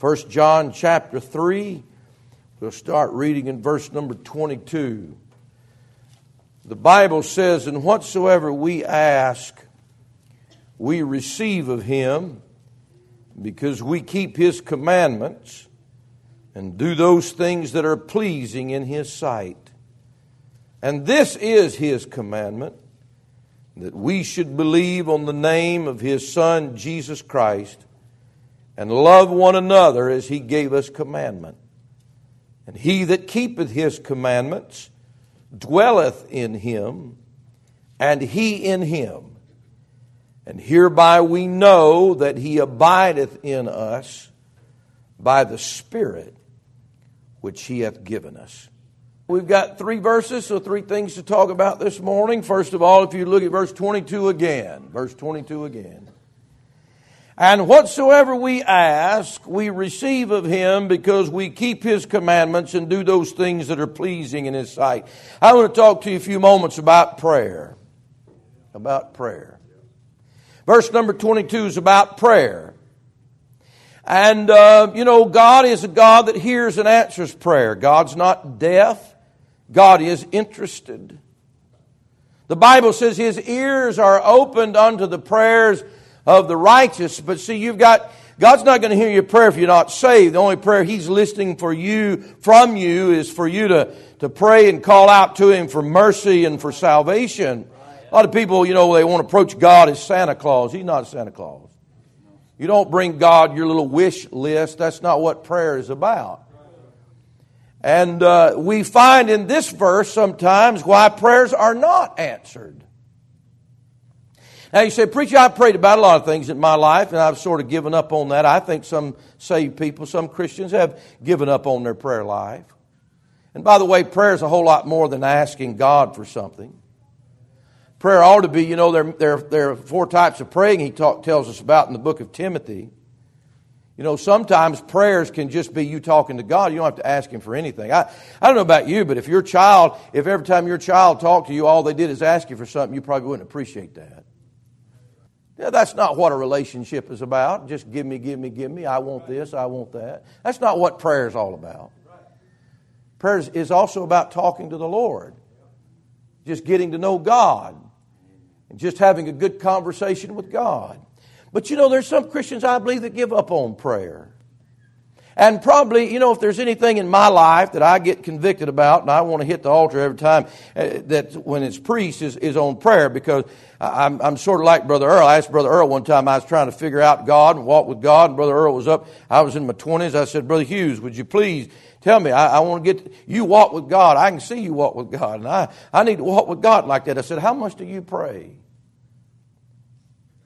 1 John chapter 3. We'll start reading in verse number 22. The Bible says, And whatsoever we ask, we receive of him, because we keep his commandments and do those things that are pleasing in his sight. And this is his commandment that we should believe on the name of his Son, Jesus Christ, and love one another as he gave us commandment. And he that keepeth his commandments dwelleth in him, and he in him. And hereby we know that he abideth in us by the Spirit which he hath given us. We've got three verses, so three things to talk about this morning. First of all, if you look at verse 22 again, verse 22 again. And whatsoever we ask, we receive of him because we keep his commandments and do those things that are pleasing in his sight. I want to talk to you a few moments about prayer. About prayer. Verse number 22 is about prayer. And, uh, you know, God is a God that hears and answers prayer. God's not deaf. God is interested. The Bible says his ears are opened unto the prayers of the righteous. But see, you've got, God's not going to hear your prayer if you're not saved. The only prayer he's listening for you, from you, is for you to, to pray and call out to him for mercy and for salvation. A lot of people, you know, they want to approach God as Santa Claus. He's not Santa Claus. You don't bring God your little wish list. That's not what prayer is about. And uh, we find in this verse sometimes why prayers are not answered. Now you say, Preacher, I've prayed about a lot of things in my life, and I've sort of given up on that. I think some saved people, some Christians have given up on their prayer life. And by the way, prayer is a whole lot more than asking God for something. Prayer ought to be, you know, there, there, there are four types of praying he talk, tells us about in the book of Timothy. You know, sometimes prayers can just be you talking to God. You don't have to ask Him for anything. I, I don't know about you, but if your child, if every time your child talked to you, all they did is ask you for something, you probably wouldn't appreciate that. Yeah, that's not what a relationship is about. Just give me, give me, give me. I want this, I want that. That's not what prayer is all about. Prayer is also about talking to the Lord, just getting to know God, and just having a good conversation with God. But you know, there's some Christians I believe that give up on prayer. And probably, you know, if there's anything in my life that I get convicted about, and I want to hit the altar every time uh, that when it's priest is, is on prayer, because I'm, I'm sort of like Brother Earl. I asked Brother Earl one time, I was trying to figure out God and walk with God, and Brother Earl was up. I was in my 20s. I said, Brother Hughes, would you please tell me? I, I want to get, you walk with God. I can see you walk with God, and I, I need to walk with God like that. I said, How much do you pray?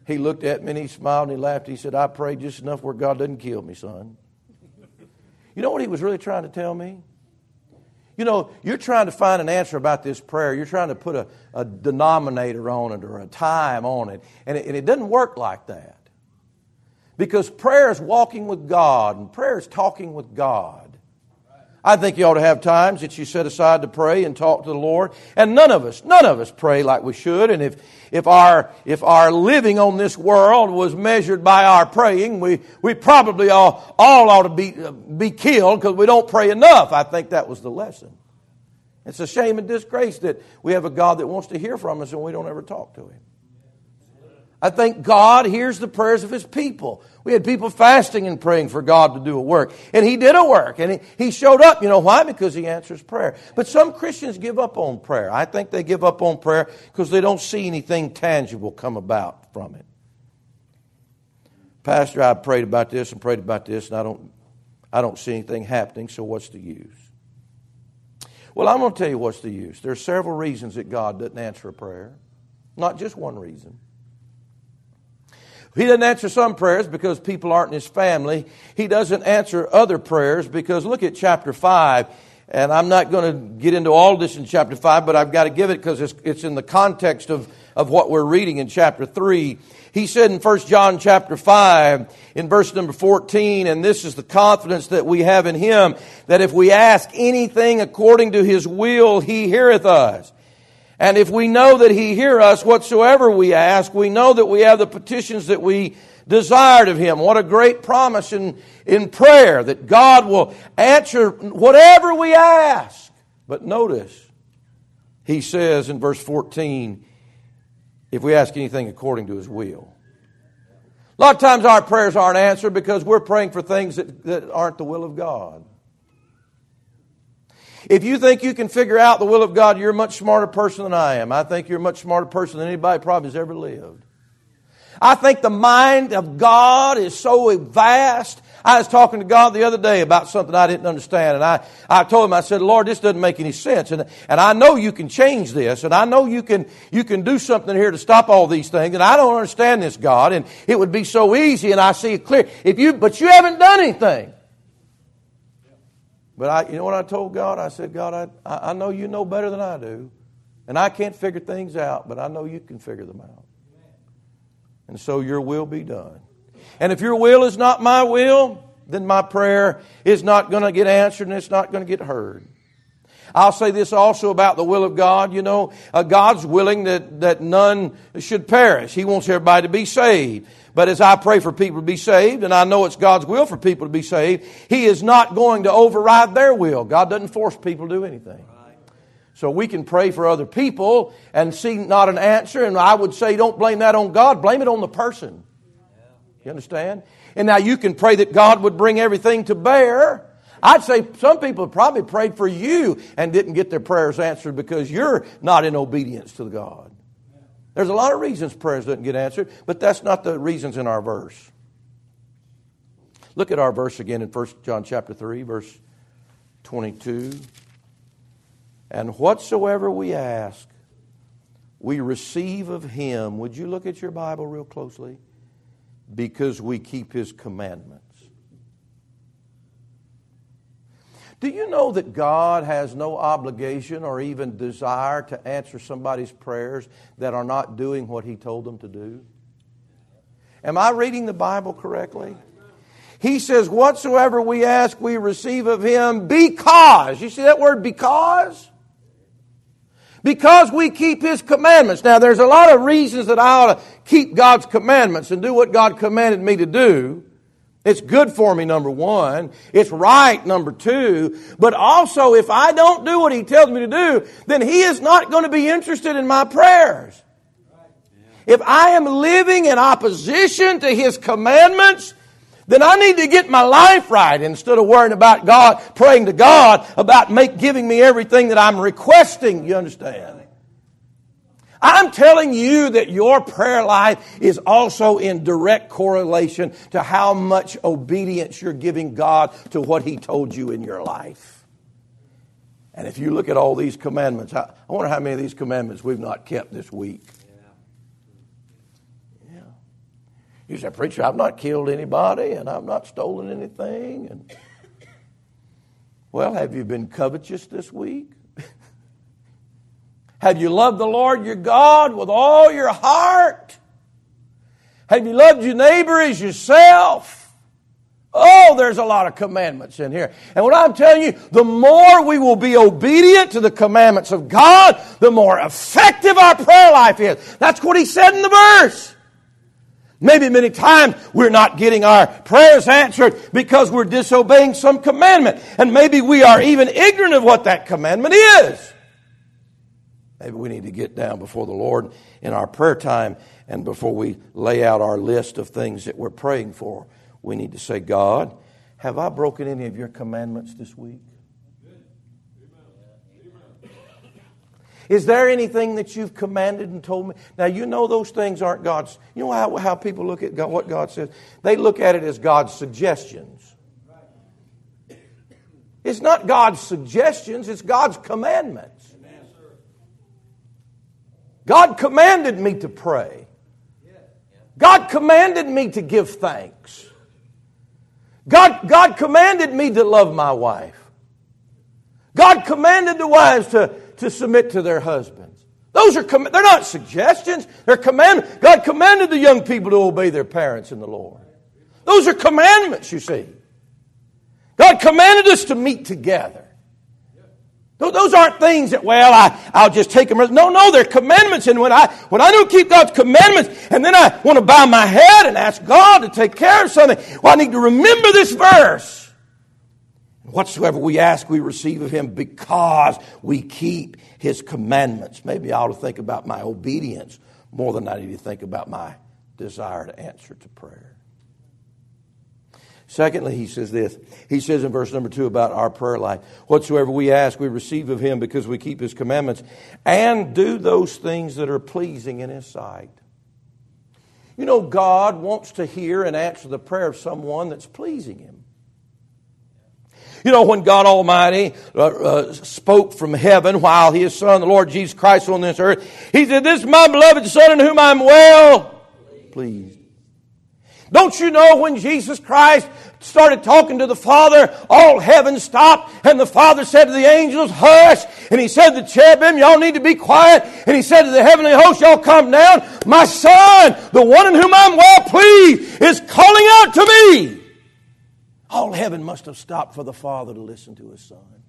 He looked at me and he smiled and he laughed. He said, I pray just enough where God doesn't kill me, son. You know what he was really trying to tell me? You know, you're trying to find an answer about this prayer. You're trying to put a, a denominator on it or a time on it. And, it. and it doesn't work like that. Because prayer is walking with God and prayer is talking with God. I think you ought to have times that you set aside to pray and talk to the Lord. And none of us, none of us pray like we should. And if, if our, if our living on this world was measured by our praying, we, we probably all, all ought to be, be killed because we don't pray enough. I think that was the lesson. It's a shame and disgrace that we have a God that wants to hear from us and we don't ever talk to Him. I think God hears the prayers of His people. We had people fasting and praying for God to do a work. And He did a work. And He, showed up. You know why? Because He answers prayer. But some Christians give up on prayer. I think they give up on prayer because they don't see anything tangible come about from it. Pastor, I prayed about this and prayed about this, and I don't, I don't see anything happening, so what's the use? Well, I'm going to tell you what's the use. There are several reasons that God doesn't answer a prayer, not just one reason. He doesn't answer some prayers because people aren't in his family. He doesn't answer other prayers because look at chapter 5. And I'm not going to get into all this in chapter 5, but I've got to give it because it's, it's in the context of, of what we're reading in chapter 3. He said in 1 John chapter 5, in verse number 14, and this is the confidence that we have in him, that if we ask anything according to his will, he heareth us. And if we know that He hear us whatsoever we ask, we know that we have the petitions that we desired of Him. What a great promise in, in prayer that God will answer whatever we ask. But notice, He says in verse 14, if we ask anything according to His will. A lot of times our prayers aren't answered because we're praying for things that, that aren't the will of God. If you think you can figure out the will of God, you're a much smarter person than I am. I think you're a much smarter person than anybody probably has ever lived. I think the mind of God is so vast. I was talking to God the other day about something I didn't understand, and I, I told him, I said, Lord, this doesn't make any sense. And, and I know you can change this, and I know you can, you can do something here to stop all these things, and I don't understand this, God, and it would be so easy, and I see it clear. If you, but you haven't done anything. But I, you know what I told God? I said, God, I, I know you know better than I do. And I can't figure things out, but I know you can figure them out. And so your will be done. And if your will is not my will, then my prayer is not going to get answered and it's not going to get heard. I'll say this also about the will of God. You know, uh, God's willing that, that none should perish. He wants everybody to be saved. But as I pray for people to be saved, and I know it's God's will for people to be saved, He is not going to override their will. God doesn't force people to do anything. So we can pray for other people and see not an answer, and I would say don't blame that on God, blame it on the person. You understand? And now you can pray that God would bring everything to bear. I'd say some people probably prayed for you and didn't get their prayers answered because you're not in obedience to God. There's a lot of reasons prayers didn't get answered, but that's not the reasons in our verse. Look at our verse again in 1 John chapter 3, verse 22. And whatsoever we ask, we receive of him. Would you look at your Bible real closely? Because we keep his commandments. Do you know that God has no obligation or even desire to answer somebody's prayers that are not doing what He told them to do? Am I reading the Bible correctly? He says, Whatsoever we ask, we receive of Him because. You see that word because? Because we keep His commandments. Now, there's a lot of reasons that I ought to keep God's commandments and do what God commanded me to do. It's good for me, number one. It's right, number two. But also, if I don't do what He tells me to do, then He is not going to be interested in my prayers. If I am living in opposition to His commandments, then I need to get my life right instead of worrying about God, praying to God about make, giving me everything that I'm requesting. You understand? I'm telling you that your prayer life is also in direct correlation to how much obedience you're giving God to what He told you in your life. And if you look at all these commandments, I wonder how many of these commandments we've not kept this week. Yeah. You say, Preacher, I've not killed anybody and I've not stolen anything. And well, have you been covetous this week? Have you loved the Lord your God with all your heart? Have you loved your neighbor as yourself? Oh, there's a lot of commandments in here. And what I'm telling you, the more we will be obedient to the commandments of God, the more effective our prayer life is. That's what he said in the verse. Maybe many times we're not getting our prayers answered because we're disobeying some commandment. And maybe we are even ignorant of what that commandment is. Maybe we need to get down before the Lord in our prayer time and before we lay out our list of things that we're praying for. We need to say, God, have I broken any of your commandments this week? Is there anything that you've commanded and told me? Now, you know those things aren't God's. You know how, how people look at God, what God says? They look at it as God's suggestions. It's not God's suggestions, it's God's commandments. God commanded me to pray. God commanded me to give thanks. God, God commanded me to love my wife. God commanded the wives to, to submit to their husbands. Those are, they're not suggestions, they're commandments. God commanded the young people to obey their parents in the Lord. Those are commandments, you see. God commanded us to meet together. Those aren't things that, well, I, I'll just take them. No, no, they're commandments. And when I, when I don't keep God's commandments, and then I want to bow my head and ask God to take care of something, well, I need to remember this verse. Whatsoever we ask, we receive of Him because we keep His commandments. Maybe I ought to think about my obedience more than I need to think about my desire to answer to prayer. Secondly, he says this. He says in verse number two about our prayer life Whatsoever we ask, we receive of him because we keep his commandments and do those things that are pleasing in his sight. You know, God wants to hear and answer the prayer of someone that's pleasing him. You know, when God Almighty uh, uh, spoke from heaven while His Son, the Lord Jesus Christ, was on this earth, He said, This is my beloved Son in whom I'm well pleased. Don't you know when Jesus Christ started talking to the Father, all heaven stopped, and the Father said to the angels, Hush! And he said to the cherubim, Y'all need to be quiet. And he said to the heavenly host, Y'all come down. My Son, the one in whom I'm well pleased, is calling out to me. All heaven must have stopped for the Father to listen to his Son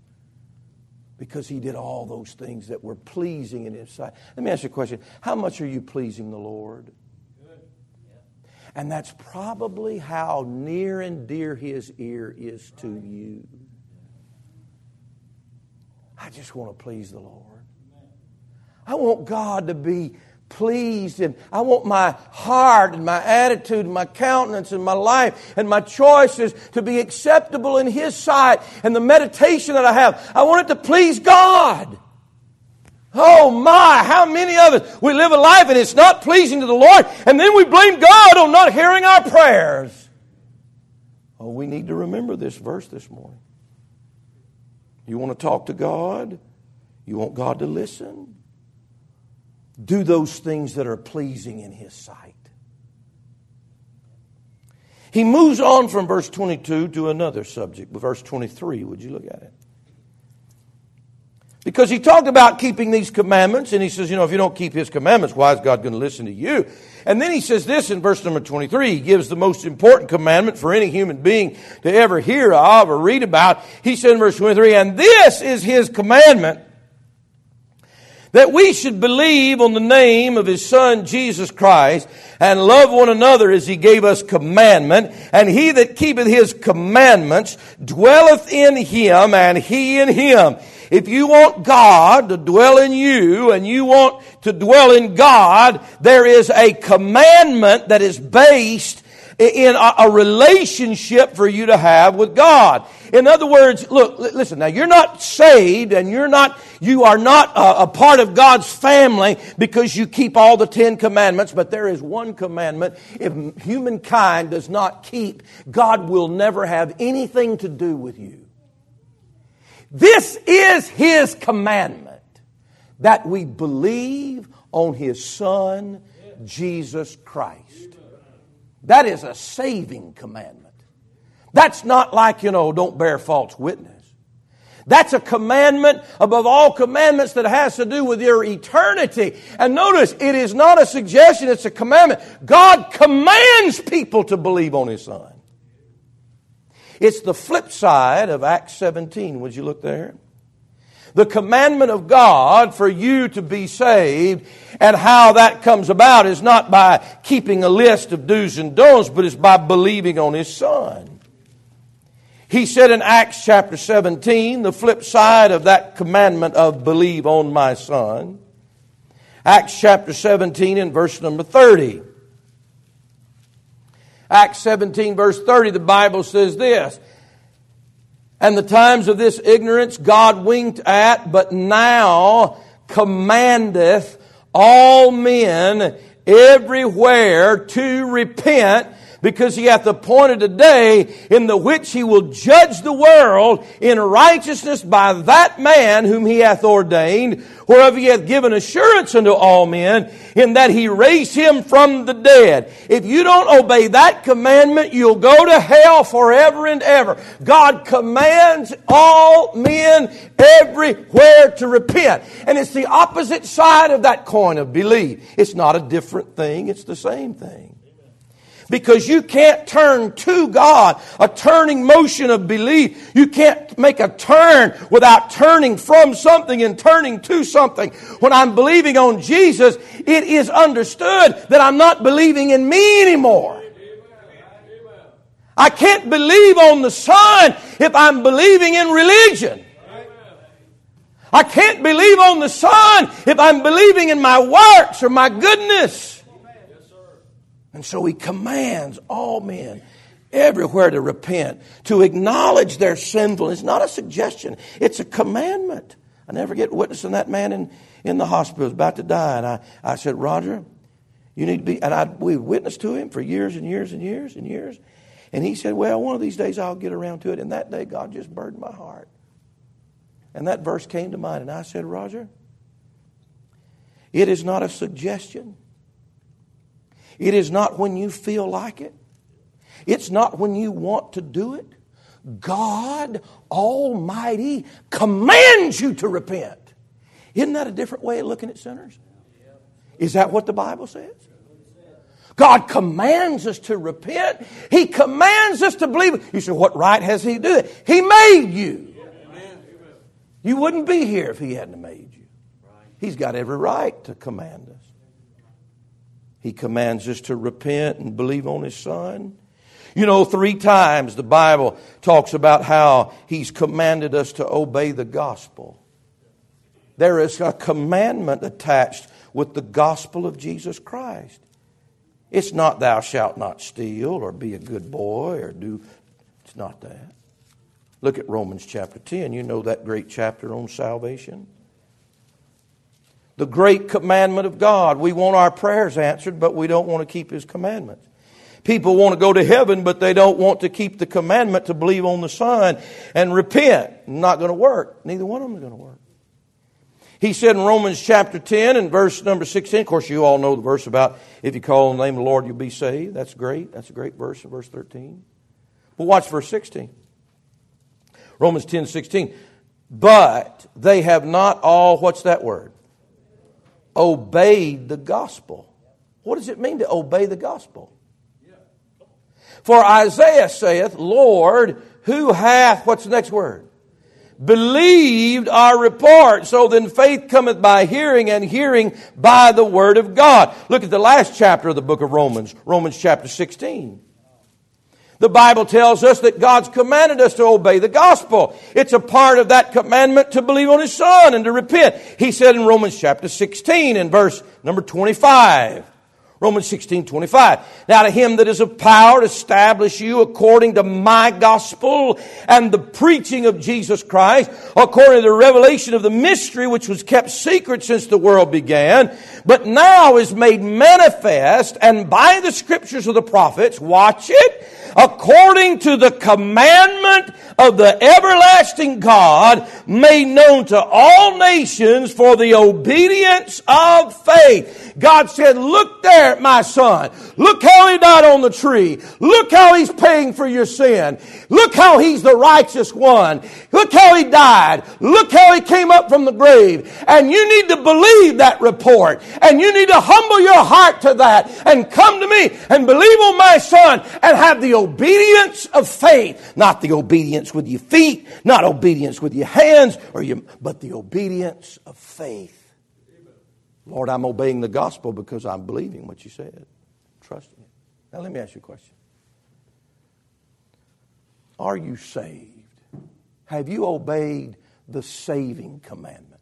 because he did all those things that were pleasing in his sight. Let me ask you a question How much are you pleasing the Lord? And that's probably how near and dear his ear is to you. I just want to please the Lord. I want God to be pleased and I want my heart and my attitude and my countenance and my life and my choices to be acceptable in His sight and the meditation that I have. I want it to please God. Oh my, how many of us, we live a life and it's not pleasing to the Lord, and then we blame God on not hearing our prayers. Oh, we need to remember this verse this morning. You want to talk to God? You want God to listen? Do those things that are pleasing in His sight. He moves on from verse 22 to another subject, verse 23. Would you look at it? Because he talked about keeping these commandments, and he says, you know, if you don't keep his commandments, why is God going to listen to you? And then he says this in verse number 23. He gives the most important commandment for any human being to ever hear of or read about. He said in verse 23, and this is his commandment that we should believe on the name of his son Jesus Christ and love one another as he gave us commandment. And he that keepeth his commandments dwelleth in him and he in him. If you want God to dwell in you and you want to dwell in God, there is a commandment that is based in a, relationship for you to have with God. In other words, look, listen, now you're not saved and you're not, you are not a, a, part of God's family because you keep all the Ten Commandments, but there is one commandment. If humankind does not keep, God will never have anything to do with you. This is His commandment that we believe on His Son, Jesus Christ. That is a saving commandment. That's not like, you know, don't bear false witness. That's a commandment above all commandments that has to do with your eternity. And notice, it is not a suggestion, it's a commandment. God commands people to believe on His Son. It's the flip side of Acts 17. Would you look there? The commandment of God for you to be saved and how that comes about is not by keeping a list of do's and don'ts, but it's by believing on His Son. He said in Acts chapter 17, the flip side of that commandment of believe on my Son. Acts chapter 17 and verse number 30. Acts 17, verse 30, the Bible says this. And the times of this ignorance God winked at, but now commandeth all men everywhere to repent because he hath appointed a day in the which he will judge the world in righteousness by that man whom he hath ordained, whereof he hath given assurance unto all men, in that he raised him from the dead. If you don't obey that commandment, you'll go to hell forever and ever. God commands all men everywhere to repent. And it's the opposite side of that coin of belief. It's not a different thing, it's the same thing. Because you can't turn to God, a turning motion of belief. You can't make a turn without turning from something and turning to something. When I'm believing on Jesus, it is understood that I'm not believing in me anymore. I can't believe on the Son if I'm believing in religion. I can't believe on the Son if I'm believing in my works or my goodness. And so he commands all men everywhere to repent, to acknowledge their sinfulness. It's not a suggestion, it's a commandment. I never get witnessing that man in, in the hospital, about to die. And I, I said, Roger, you need to be, and I, we witnessed to him for years and years and years and years. And he said, Well, one of these days I'll get around to it. And that day, God just burdened my heart. And that verse came to mind. And I said, Roger, it is not a suggestion. It is not when you feel like it. It's not when you want to do it. God Almighty commands you to repent. Isn't that a different way of looking at sinners? Is that what the Bible says? God commands us to repent. He commands us to believe. You say, what right has He to do it? He made you. You wouldn't be here if He hadn't made you. He's got every right to command us. He commands us to repent and believe on His Son. You know, three times the Bible talks about how He's commanded us to obey the gospel. There is a commandment attached with the gospel of Jesus Christ. It's not thou shalt not steal or be a good boy or do, it's not that. Look at Romans chapter 10. You know that great chapter on salvation the great commandment of God. We want our prayers answered, but we don't want to keep His commandments. People want to go to heaven, but they don't want to keep the commandment to believe on the Son and repent. Not going to work. Neither one of them is going to work. He said in Romans chapter 10 and verse number 16, of course, you all know the verse about if you call on the name of the Lord, you'll be saved. That's great. That's a great verse in verse 13. But watch verse 16. Romans 10 16. But they have not all, what's that word? Obeyed the gospel. What does it mean to obey the gospel? For Isaiah saith, Lord, who hath, what's the next word? Believed our report. So then faith cometh by hearing, and hearing by the word of God. Look at the last chapter of the book of Romans, Romans chapter 16. The Bible tells us that God's commanded us to obey the gospel. It's a part of that commandment to believe on His Son and to repent. He said in Romans chapter 16 and verse number 25. Romans 16, 25. Now to him that is of power to establish you according to my gospel and the preaching of Jesus Christ, according to the revelation of the mystery which was kept secret since the world began, but now is made manifest and by the scriptures of the prophets, watch it, according to the commandment of the everlasting God made known to all nations for the obedience of faith. God said, look there my son. Look how he died on the tree. Look how he's paying for your sin. Look how he's the righteous one. Look how he died. Look how he came up from the grave. And you need to believe that report. And you need to humble your heart to that and come to me and believe on my son and have the obedience of faith. Not the obedience with your feet, not obedience with your hands, or your, but the obedience of faith. Lord, I'm obeying the gospel because I'm believing what you said, trusting it. Now, let me ask you a question Are you saved? Have you obeyed the saving commandment?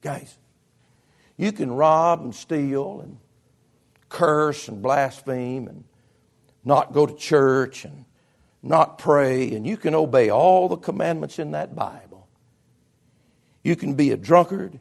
Guys, you can rob and steal and curse and blaspheme and not go to church and not pray, and you can obey all the commandments in that Bible. You can be a drunkard.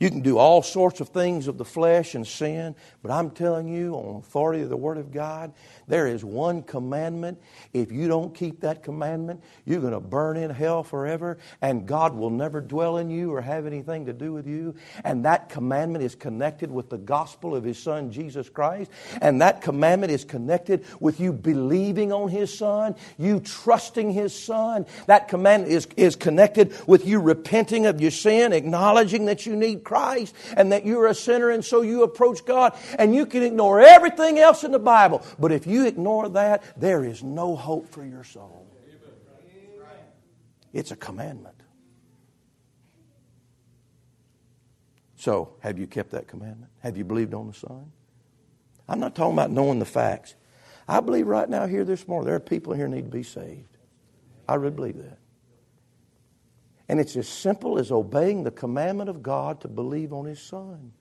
You can do all sorts of things of the flesh and sin, but I'm telling you, on authority of the Word of God, there is one commandment. If you don't keep that commandment, you're going to burn in hell forever, and God will never dwell in you or have anything to do with you. And that commandment is connected with the gospel of His Son, Jesus Christ. And that commandment is connected with you believing on His Son, you trusting His Son. That commandment is, is connected with you repenting of your sin, acknowledging that you need Christ and that you're a sinner and so you approach God and you can ignore everything else in the Bible. But if you ignore that, there is no hope for your soul. It's a commandment. So, have you kept that commandment? Have you believed on the Son? I'm not talking about knowing the facts. I believe right now here this morning there are people here need to be saved. I really believe that. And it's as simple as obeying the commandment of God to believe on His Son.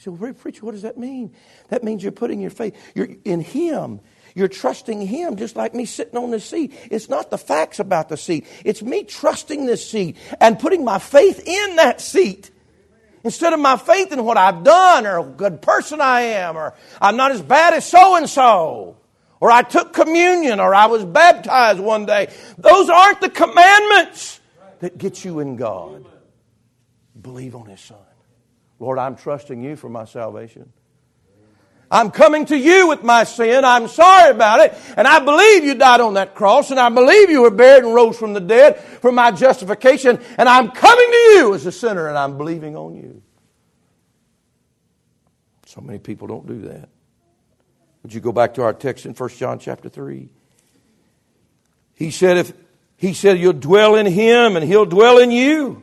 So, preacher, what does that mean? That means you're putting your faith you're in Him. You're trusting Him, just like me sitting on the seat. It's not the facts about the seat. It's me trusting this seat and putting my faith in that seat. Instead of my faith in what I've done or a good person I am or I'm not as bad as so and so or I took communion or I was baptized one day. Those aren't the commandments that get you in God. Believe on His Son. Lord, I'm trusting you for my salvation. I'm coming to you with my sin. I'm sorry about it. And I believe you died on that cross. And I believe you were buried and rose from the dead for my justification. And I'm coming to you as a sinner and I'm believing on you. So many people don't do that. Would you go back to our text in 1 John chapter 3? He said, if he said you'll dwell in him and he'll dwell in you.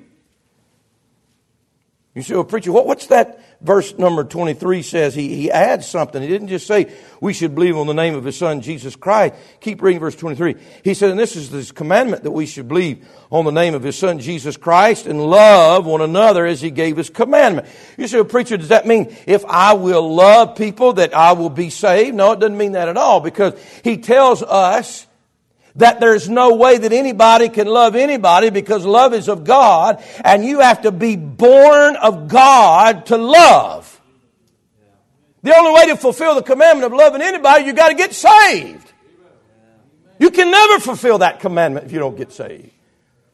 You say, well, oh, preacher, what, what's that verse number 23 says? He, he adds something. He didn't just say we should believe on the name of his son, Jesus Christ. Keep reading verse 23. He said, and this is this commandment that we should believe on the name of his son, Jesus Christ, and love one another as he gave his commandment. You say, well, oh, preacher, does that mean if I will love people that I will be saved? No, it doesn't mean that at all because he tells us that there's no way that anybody can love anybody because love is of God and you have to be born of God to love. The only way to fulfill the commandment of loving anybody, you got to get saved. You can never fulfill that commandment if you don't get saved.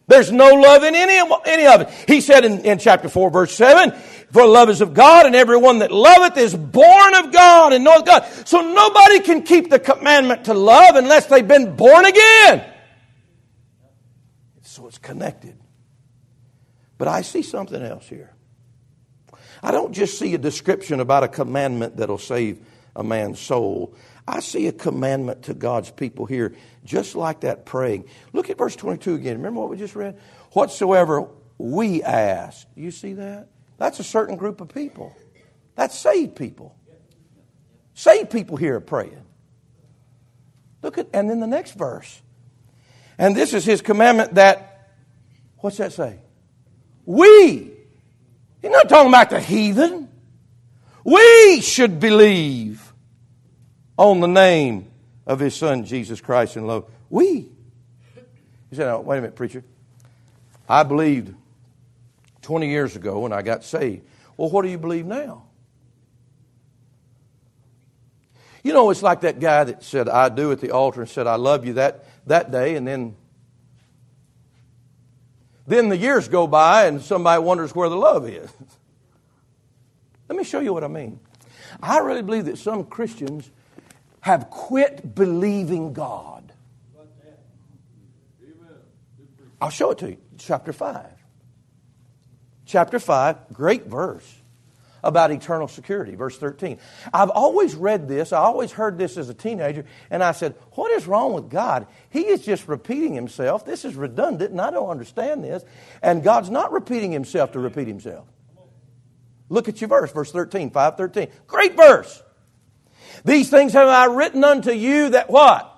There's no love in any, any of it. He said in, in chapter 4, verse 7, For love is of God, and everyone that loveth is born of God and knoweth God. So nobody can keep the commandment to love unless they've been born again. So it's connected. But I see something else here. I don't just see a description about a commandment that'll save a man's soul. I see a commandment to God's people here, just like that praying. Look at verse 22 again. Remember what we just read? Whatsoever we ask. You see that? That's a certain group of people. That's saved people. Saved people here are praying. Look at, and then the next verse. And this is his commandment that, what's that say? We. He's not talking about the heathen. We should believe on the name of his son Jesus Christ in love. We. He said, oh, wait a minute, preacher. I believed 20 years ago when I got saved. Well, what do you believe now? You know, it's like that guy that said, I do at the altar and said, I love you that, that day, and then then the years go by and somebody wonders where the love is. Let me show you what I mean. I really believe that some Christians have quit believing God. I'll show it to you. Chapter 5. Chapter 5, great verse about eternal security. Verse 13. I've always read this, I always heard this as a teenager, and I said, What is wrong with God? He is just repeating himself. This is redundant, and I don't understand this. And God's not repeating himself to repeat himself. Look at your verse, verse 13, 513. Great verse. These things have I written unto you that what?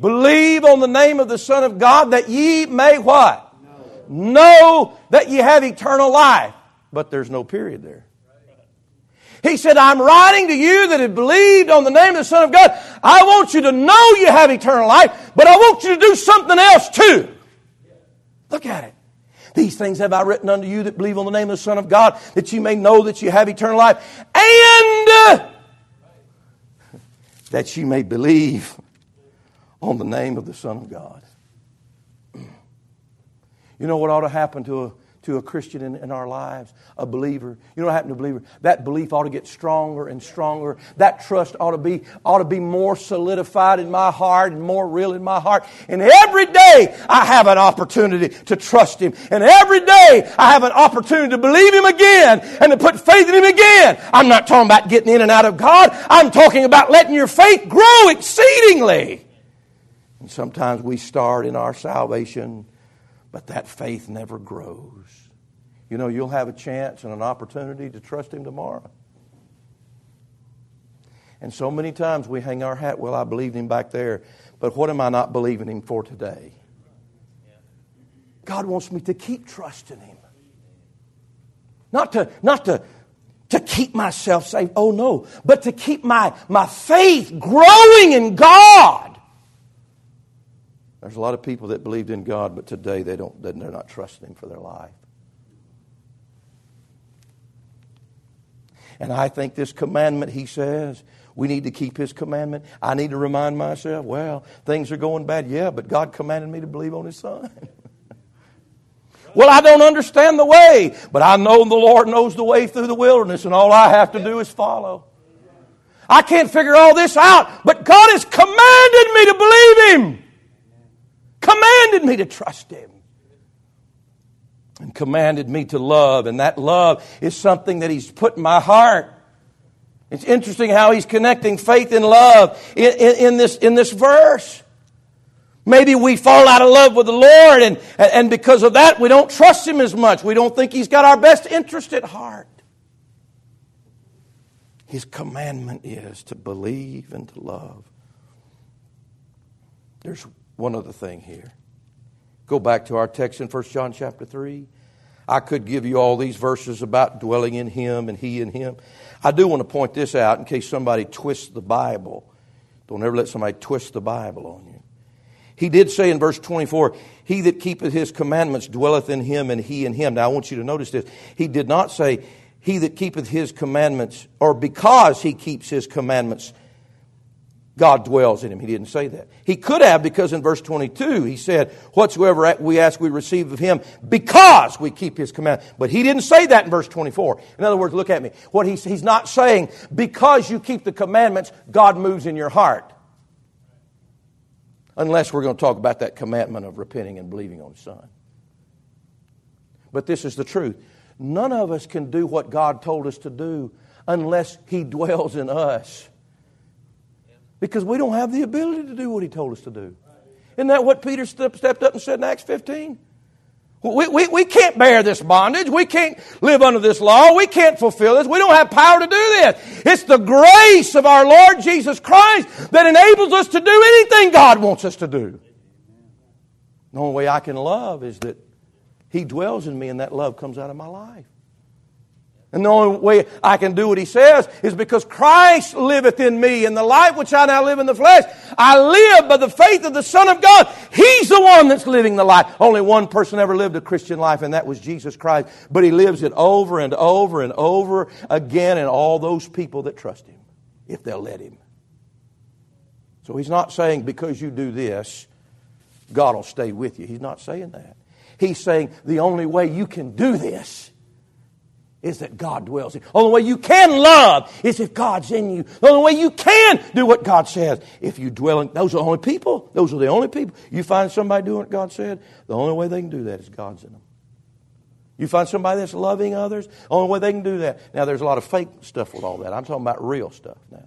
Believe on the name of the Son of God that ye may what? Know, know that ye have eternal life. But there's no period there. He said, I'm writing to you that have believed on the name of the Son of God. I want you to know you have eternal life, but I want you to do something else too. Look at it. These things have I written unto you that believe on the name of the Son of God, that you may know that you have eternal life. And uh, that you may believe on the name of the Son of God. You know what ought to happen to, a, to a Christian in, in, our lives, a believer. You know what happened to a believer? That belief ought to get stronger and stronger. That trust ought to be, ought to be more solidified in my heart and more real in my heart. And every day I have an opportunity to trust Him. And every day I have an opportunity to believe Him again and to put faith in Him again. I'm not talking about getting in and out of God. I'm talking about letting your faith grow exceedingly. And sometimes we start in our salvation but that faith never grows. You know, you'll have a chance and an opportunity to trust Him tomorrow. And so many times we hang our hat, well, I believed Him back there, but what am I not believing Him for today? God wants me to keep trusting Him. Not to, not to, to keep myself safe, oh no, but to keep my, my faith growing in God. There's a lot of people that believed in God, but today they don't, they're not trusting Him for their life. And I think this commandment, he says, we need to keep his commandment. I need to remind myself, well, things are going bad. Yeah, but God commanded me to believe on his son. well, I don't understand the way, but I know the Lord knows the way through the wilderness, and all I have to do is follow. I can't figure all this out, but God has commanded me to believe him commanded me to trust Him and commanded me to love. And that love is something that He's put in my heart. It's interesting how He's connecting faith and love in, in, in this, in this verse. Maybe we fall out of love with the Lord, and, and because of that, we don't trust Him as much. We don't think He's got our best interest at heart. His commandment is to believe and to love. There's one other thing here. Go back to our text in 1 John chapter 3. I could give you all these verses about dwelling in Him and He in Him. I do want to point this out in case somebody twists the Bible. Don't ever let somebody twist the Bible on you. He did say in verse 24, He that keepeth His commandments dwelleth in Him and He in Him. Now I want you to notice this. He did not say, He that keepeth His commandments, or because He keeps His commandments God dwells in him. He didn't say that. He could have because in verse 22 he said, Whatsoever we ask we receive of him because we keep his command. But he didn't say that in verse 24. In other words, look at me. What he's, he's not saying, because you keep the commandments, God moves in your heart. Unless we're going to talk about that commandment of repenting and believing on his son. But this is the truth. None of us can do what God told us to do unless he dwells in us because we don't have the ability to do what he told us to do. Isn't that what Peter stepped up and said in Acts 15? We, we, we can't bear this bondage. We can't live under this law. We can't fulfill this. We don't have power to do this. It's the grace of our Lord Jesus Christ that enables us to do anything God wants us to do. The only way I can love is that He dwells in me and that love comes out of my life. And the only way I can do what he says is because Christ liveth in me, and the life which I now live in the flesh, I live by the faith of the Son of God. He's the one that's living the life. Only one person ever lived a Christian life, and that was Jesus Christ. But he lives it over and over and over again in all those people that trust him, if they'll let him. So he's not saying because you do this, God will stay with you. He's not saying that. He's saying the only way you can do this is that God dwells in. The only way you can love is if God's in you. The only way you can do what God says if you dwell in. Those are the only people. Those are the only people. You find somebody doing what God said, the only way they can do that is God's in them. You find somebody that's loving others, the only way they can do that. Now, there's a lot of fake stuff with all that. I'm talking about real stuff now.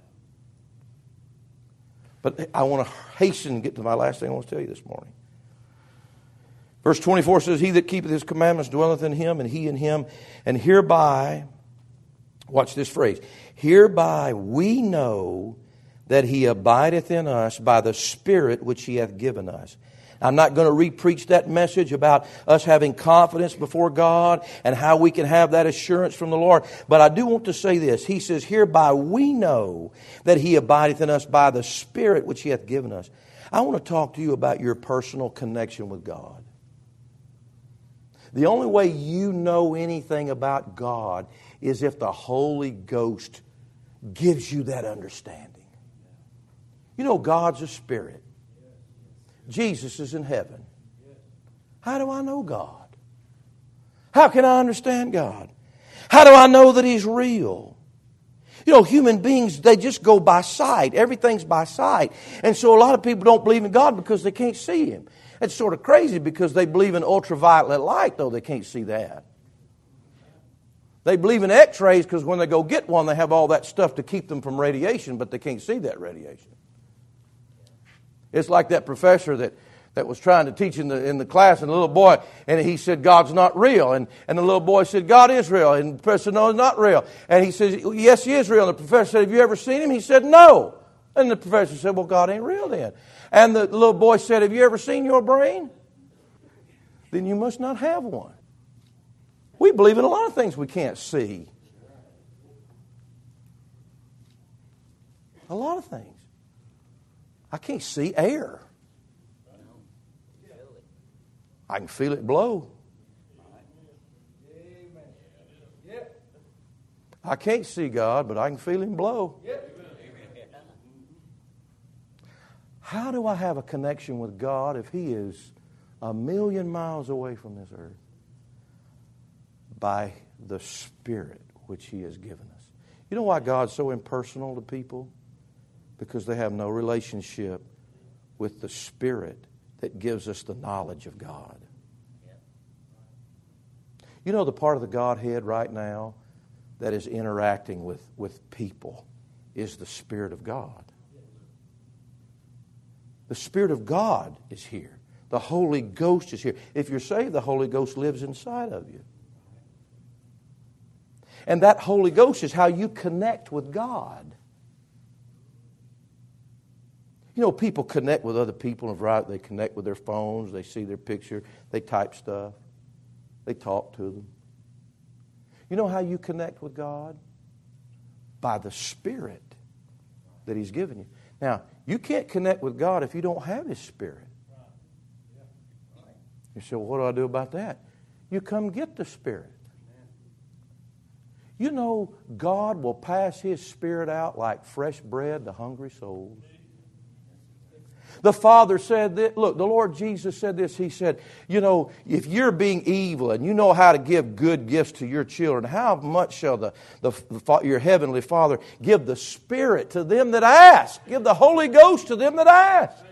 But I want to hasten and get to my last thing I want to tell you this morning. Verse 24 says, He that keepeth his commandments dwelleth in him, and he in him. And hereby, watch this phrase, hereby we know that he abideth in us by the Spirit which he hath given us. I'm not going to repreach that message about us having confidence before God and how we can have that assurance from the Lord. But I do want to say this. He says, Hereby we know that He abideth in us by the Spirit which He hath given us. I want to talk to you about your personal connection with God. The only way you know anything about God is if the Holy Ghost gives you that understanding. You know, God's a spirit, Jesus is in heaven. How do I know God? How can I understand God? How do I know that He's real? You know, human beings, they just go by sight. Everything's by sight. And so a lot of people don't believe in God because they can't see Him. It's sort of crazy because they believe in ultraviolet light, though they can't see that. They believe in x rays because when they go get one, they have all that stuff to keep them from radiation, but they can't see that radiation. It's like that professor that, that was trying to teach in the, in the class, and the little boy, and he said, God's not real. And, and the little boy said, God is real. And the professor said, No, he's not real. And he says, Yes, he is real. And the professor said, Have you ever seen him? He said, No. And the professor said, Well, God ain't real then. And the little boy said, Have you ever seen your brain? Then you must not have one. We believe in a lot of things we can't see. A lot of things. I can't see air. I can feel it blow. I can't see God, but I can feel Him blow do I have a connection with God if He is a million miles away from this earth? By the Spirit which He has given us. You know why God's so impersonal to people? Because they have no relationship with the Spirit that gives us the knowledge of God. You know the part of the Godhead right now that is interacting with, with people is the Spirit of God. The Spirit of God is here. The Holy Ghost is here. If you're saved, the Holy Ghost lives inside of you. And that Holy Ghost is how you connect with God. You know, people connect with other people, right? They connect with their phones, they see their picture, they type stuff, they talk to them. You know how you connect with God? By the Spirit that He's given you. Now, you can't connect with God if you don't have His Spirit. You say, well, what do I do about that? You come get the Spirit. You know, God will pass His Spirit out like fresh bread to hungry souls. The Father said that, look, the Lord Jesus said this. He said, You know, if you're being evil and you know how to give good gifts to your children, how much shall the, the, the, your heavenly Father give the Spirit to them that ask? Give the Holy Ghost to them that ask.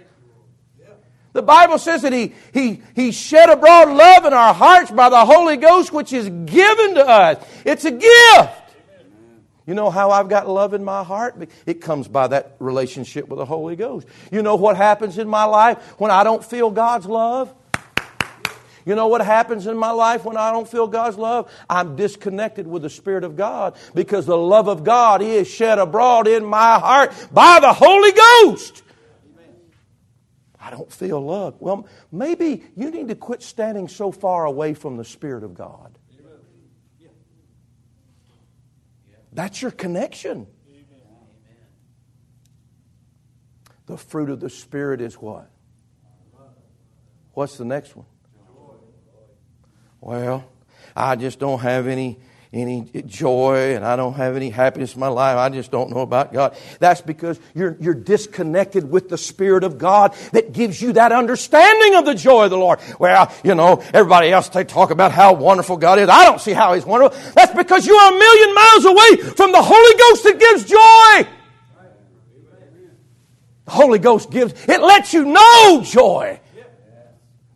The Bible says that he, he, he shed abroad love in our hearts by the Holy Ghost, which is given to us. It's a gift. You know how I've got love in my heart? It comes by that relationship with the Holy Ghost. You know what happens in my life when I don't feel God's love? You know what happens in my life when I don't feel God's love? I'm disconnected with the Spirit of God because the love of God is shed abroad in my heart by the Holy Ghost. I don't feel love. Well, maybe you need to quit standing so far away from the Spirit of God. That's your connection. The fruit of the Spirit is what? What's the next one? Well, I just don't have any any joy and I don't have any happiness in my life. I just don't know about God. That's because you're, you're disconnected with the Spirit of God that gives you that understanding of the joy of the Lord. Well, you know, everybody else, they talk about how wonderful God is. I don't see how He's wonderful. That's because you are a million miles away from the Holy Ghost that gives joy. The Holy Ghost gives, it lets you know joy.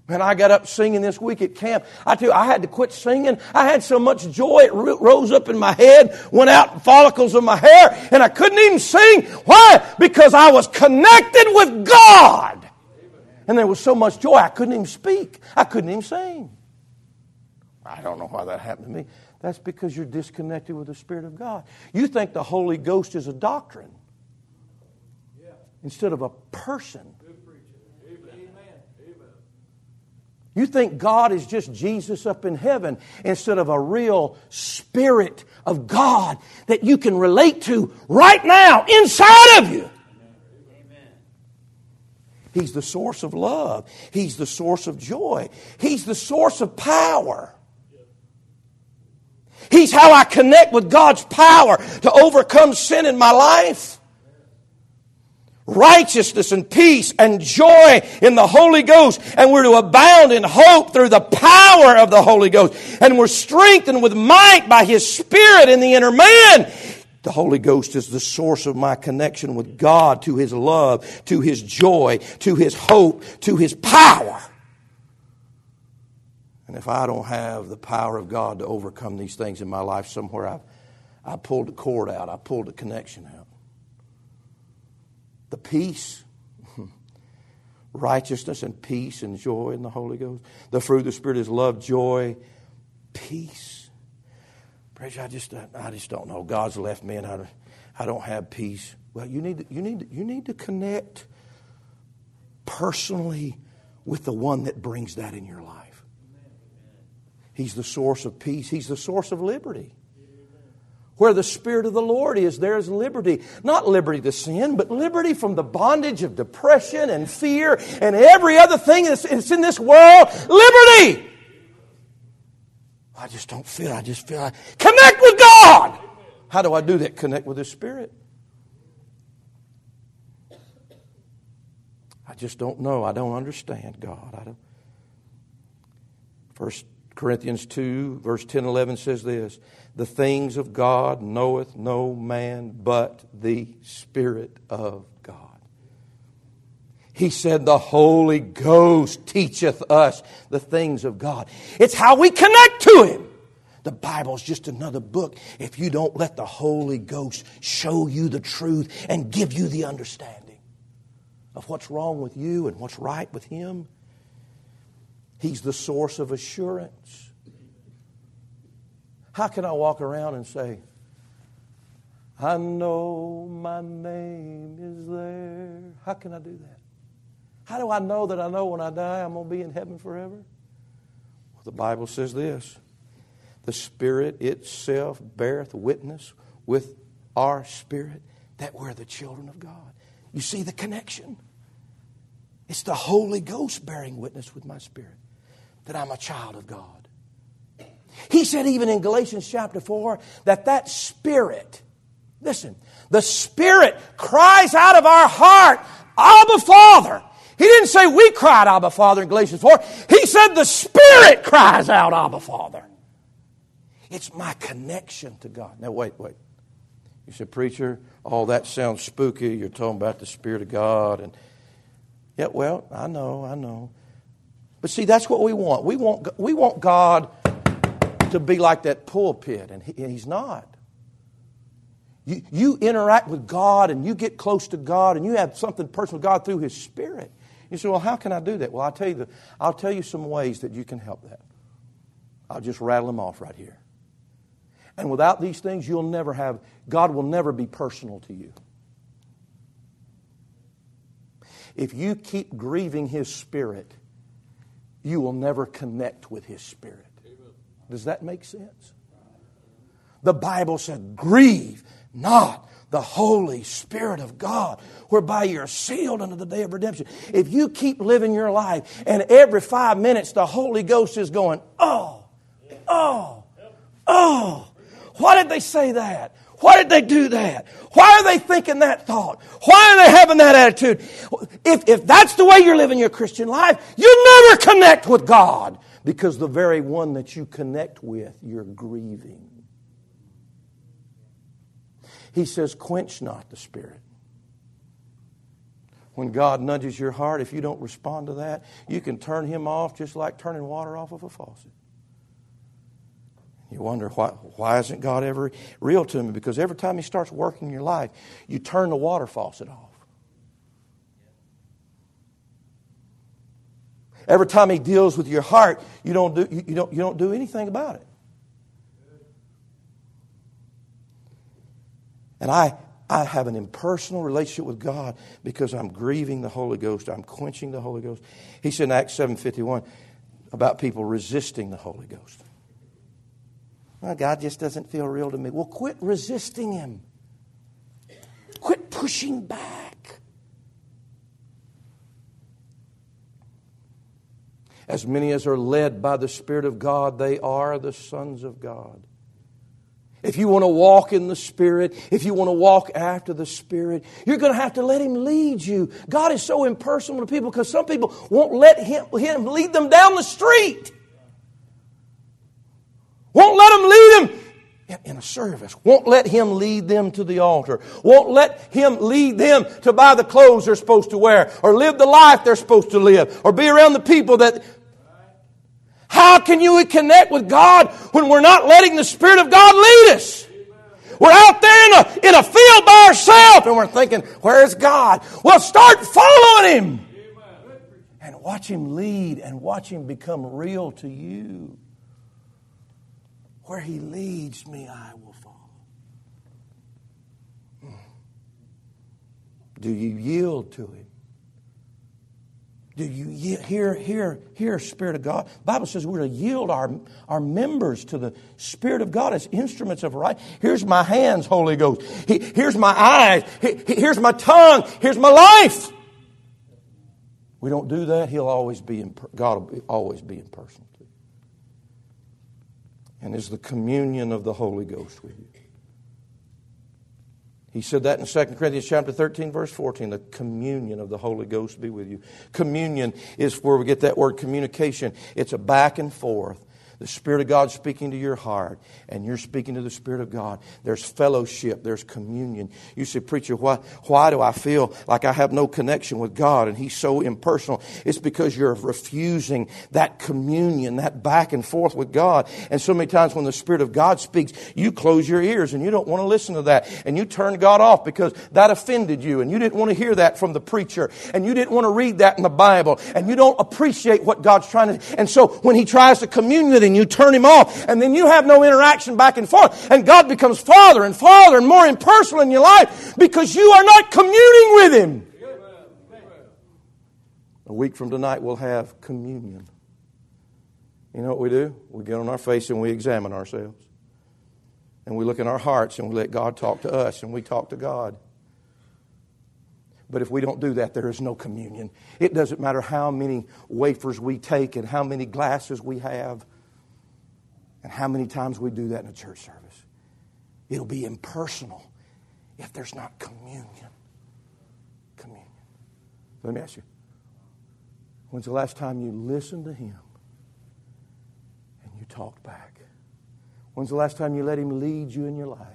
And I got up singing this week at camp. I tell you, I had to quit singing. I had so much joy, it rose up in my head, went out follicles of my hair, and I couldn't even sing. Why? Because I was connected with God. And there was so much joy, I couldn't even speak. I couldn't even sing. I don't know why that happened to me. That's because you're disconnected with the Spirit of God. You think the Holy Ghost is a doctrine instead of a person. You think God is just Jesus up in heaven instead of a real Spirit of God that you can relate to right now inside of you. He's the source of love. He's the source of joy. He's the source of power. He's how I connect with God's power to overcome sin in my life. Righteousness and peace and joy in the Holy Ghost. And we're to abound in hope through the power of the Holy Ghost. And we're strengthened with might by His Spirit in the inner man. The Holy Ghost is the source of my connection with God, to His love, to His joy, to His hope, to His power. And if I don't have the power of God to overcome these things in my life, somewhere I've, I pulled the cord out, I pulled the connection out. The peace, righteousness, and peace and joy in the Holy Ghost. The fruit of the Spirit is love, joy, peace. Praise I just, I just don't know. God's left me and I, I don't have peace. Well, you need, you, need you need to connect personally with the one that brings that in your life. He's the source of peace. He's the source of liberty. Where the Spirit of the Lord is, there is liberty. Not liberty to sin, but liberty from the bondage of depression and fear and every other thing that's, in this world. Liberty! I just don't feel, I just feel I connect with God. How do I do that? Connect with His Spirit. I just don't know. I don't understand God. I don't. First Corinthians 2, verse 10 11 says this The things of God knoweth no man but the Spirit of God. He said, The Holy Ghost teacheth us the things of God. It's how we connect to Him. The Bible's just another book if you don't let the Holy Ghost show you the truth and give you the understanding of what's wrong with you and what's right with Him. He's the source of assurance. How can I walk around and say, I know my name is there? How can I do that? How do I know that I know when I die I'm going to be in heaven forever? Well, the Bible says this The Spirit itself beareth witness with our spirit that we're the children of God. You see the connection? It's the Holy Ghost bearing witness with my spirit that I'm a child of God. He said, even in Galatians chapter 4, that that spirit, listen, the spirit cries out of our heart, Abba Father. He didn't say we cried Abba Father in Galatians 4. He said the spirit cries out Abba Father. It's my connection to God. Now, wait, wait. You said, Preacher, all that sounds spooky. You're talking about the Spirit of God. And, yeah, well, I know, I know. But see, that's what we want. We want, we want God to be like that pulpit, and, he, and He's not. You, you interact with God and you get close to God and you have something personal with God through His Spirit. You say, well, how can I do that? Well, I'll tell you, the, I'll tell you some ways that you can help that. I'll just rattle them off right here. And without these things, you'll never have, God will never be personal to you. If you keep grieving His Spirit, you will never connect with His Spirit. Does that make sense? The Bible said, Grieve not the Holy Spirit of God, whereby you're sealed unto the day of redemption. If you keep living your life and every five minutes the Holy Ghost is going, Oh, oh, oh, why did they say that? Why did they do that? Why are they thinking that thought? Why are they having that attitude? If, if that's the way you're living your Christian life, you never connect with God because the very one that you connect with, you're grieving. He says, quench not the Spirit. When God nudges your heart, if you don't respond to that, you can turn Him off just like turning water off of a faucet. You wonder why, why isn't God ever real to me? Because every time He starts working in your life, you turn the water faucet off. Every time He deals with your heart, you don't do, you don't, you don't do anything about it. And I, I have an impersonal relationship with God because I'm grieving the Holy Ghost. I'm quenching the Holy Ghost. He said in Acts 7.51 about people resisting the Holy Ghost. Well, God just doesn't feel real to me. Well, quit resisting Him. Quit pushing back. As many as are led by the Spirit of God, they are the sons of God. if you want to walk in the Spirit, if you want to walk after the Spirit, you're going to have to let Him lead you. God is so impersonal to people because some people won't let Him, him lead them down the street. Won't let Him lead them in a service. Won't let Him lead them to the altar. Won't let Him lead them to buy the clothes they're supposed to wear or live the life they're supposed to live or be around the people that how can you connect with God when we're not letting the Spirit of God lead us? We're out there in a, in a field by ourselves and we're thinking, where's God? Well, start following Him and watch Him lead and watch Him become real to you. Where He leads me, I will follow. Hmm. Do you yield to Him? Do you hear, hear, hear, Spirit of God? Bible says we're to yield our, our members to the Spirit of God as instruments of right. Here's my hands, Holy Ghost. Here's my eyes. Here's my tongue. Here's my life. We don't do that, He'll always be in, God will always be in person. And is the communion of the Holy Ghost with you. He said that in 2 Corinthians chapter 13, verse 14. The communion of the Holy Ghost be with you. Communion is where we get that word communication. It's a back and forth the Spirit of God speaking to your heart, and you're speaking to the Spirit of God. There's fellowship, there's communion. You say, Preacher, why, why do I feel like I have no connection with God and He's so impersonal? It's because you're refusing that communion, that back and forth with God. And so many times when the Spirit of God speaks, you close your ears and you don't want to listen to that. And you turn God off because that offended you, and you didn't want to hear that from the preacher, and you didn't want to read that in the Bible, and you don't appreciate what God's trying to. And so when He tries to commune with and you turn him off. And then you have no interaction back and forth. And God becomes farther and farther and more impersonal in your life because you are not communing with him. A week from tonight, we'll have communion. You know what we do? We get on our face and we examine ourselves. And we look in our hearts and we let God talk to us and we talk to God. But if we don't do that, there is no communion. It doesn't matter how many wafers we take and how many glasses we have. And how many times we do that in a church service? It'll be impersonal if there's not communion. Communion. Let me ask you when's the last time you listened to Him and you talked back? When's the last time you let Him lead you in your life?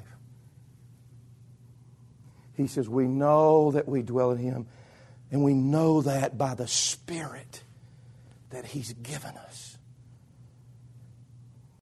He says, We know that we dwell in Him, and we know that by the Spirit that He's given us.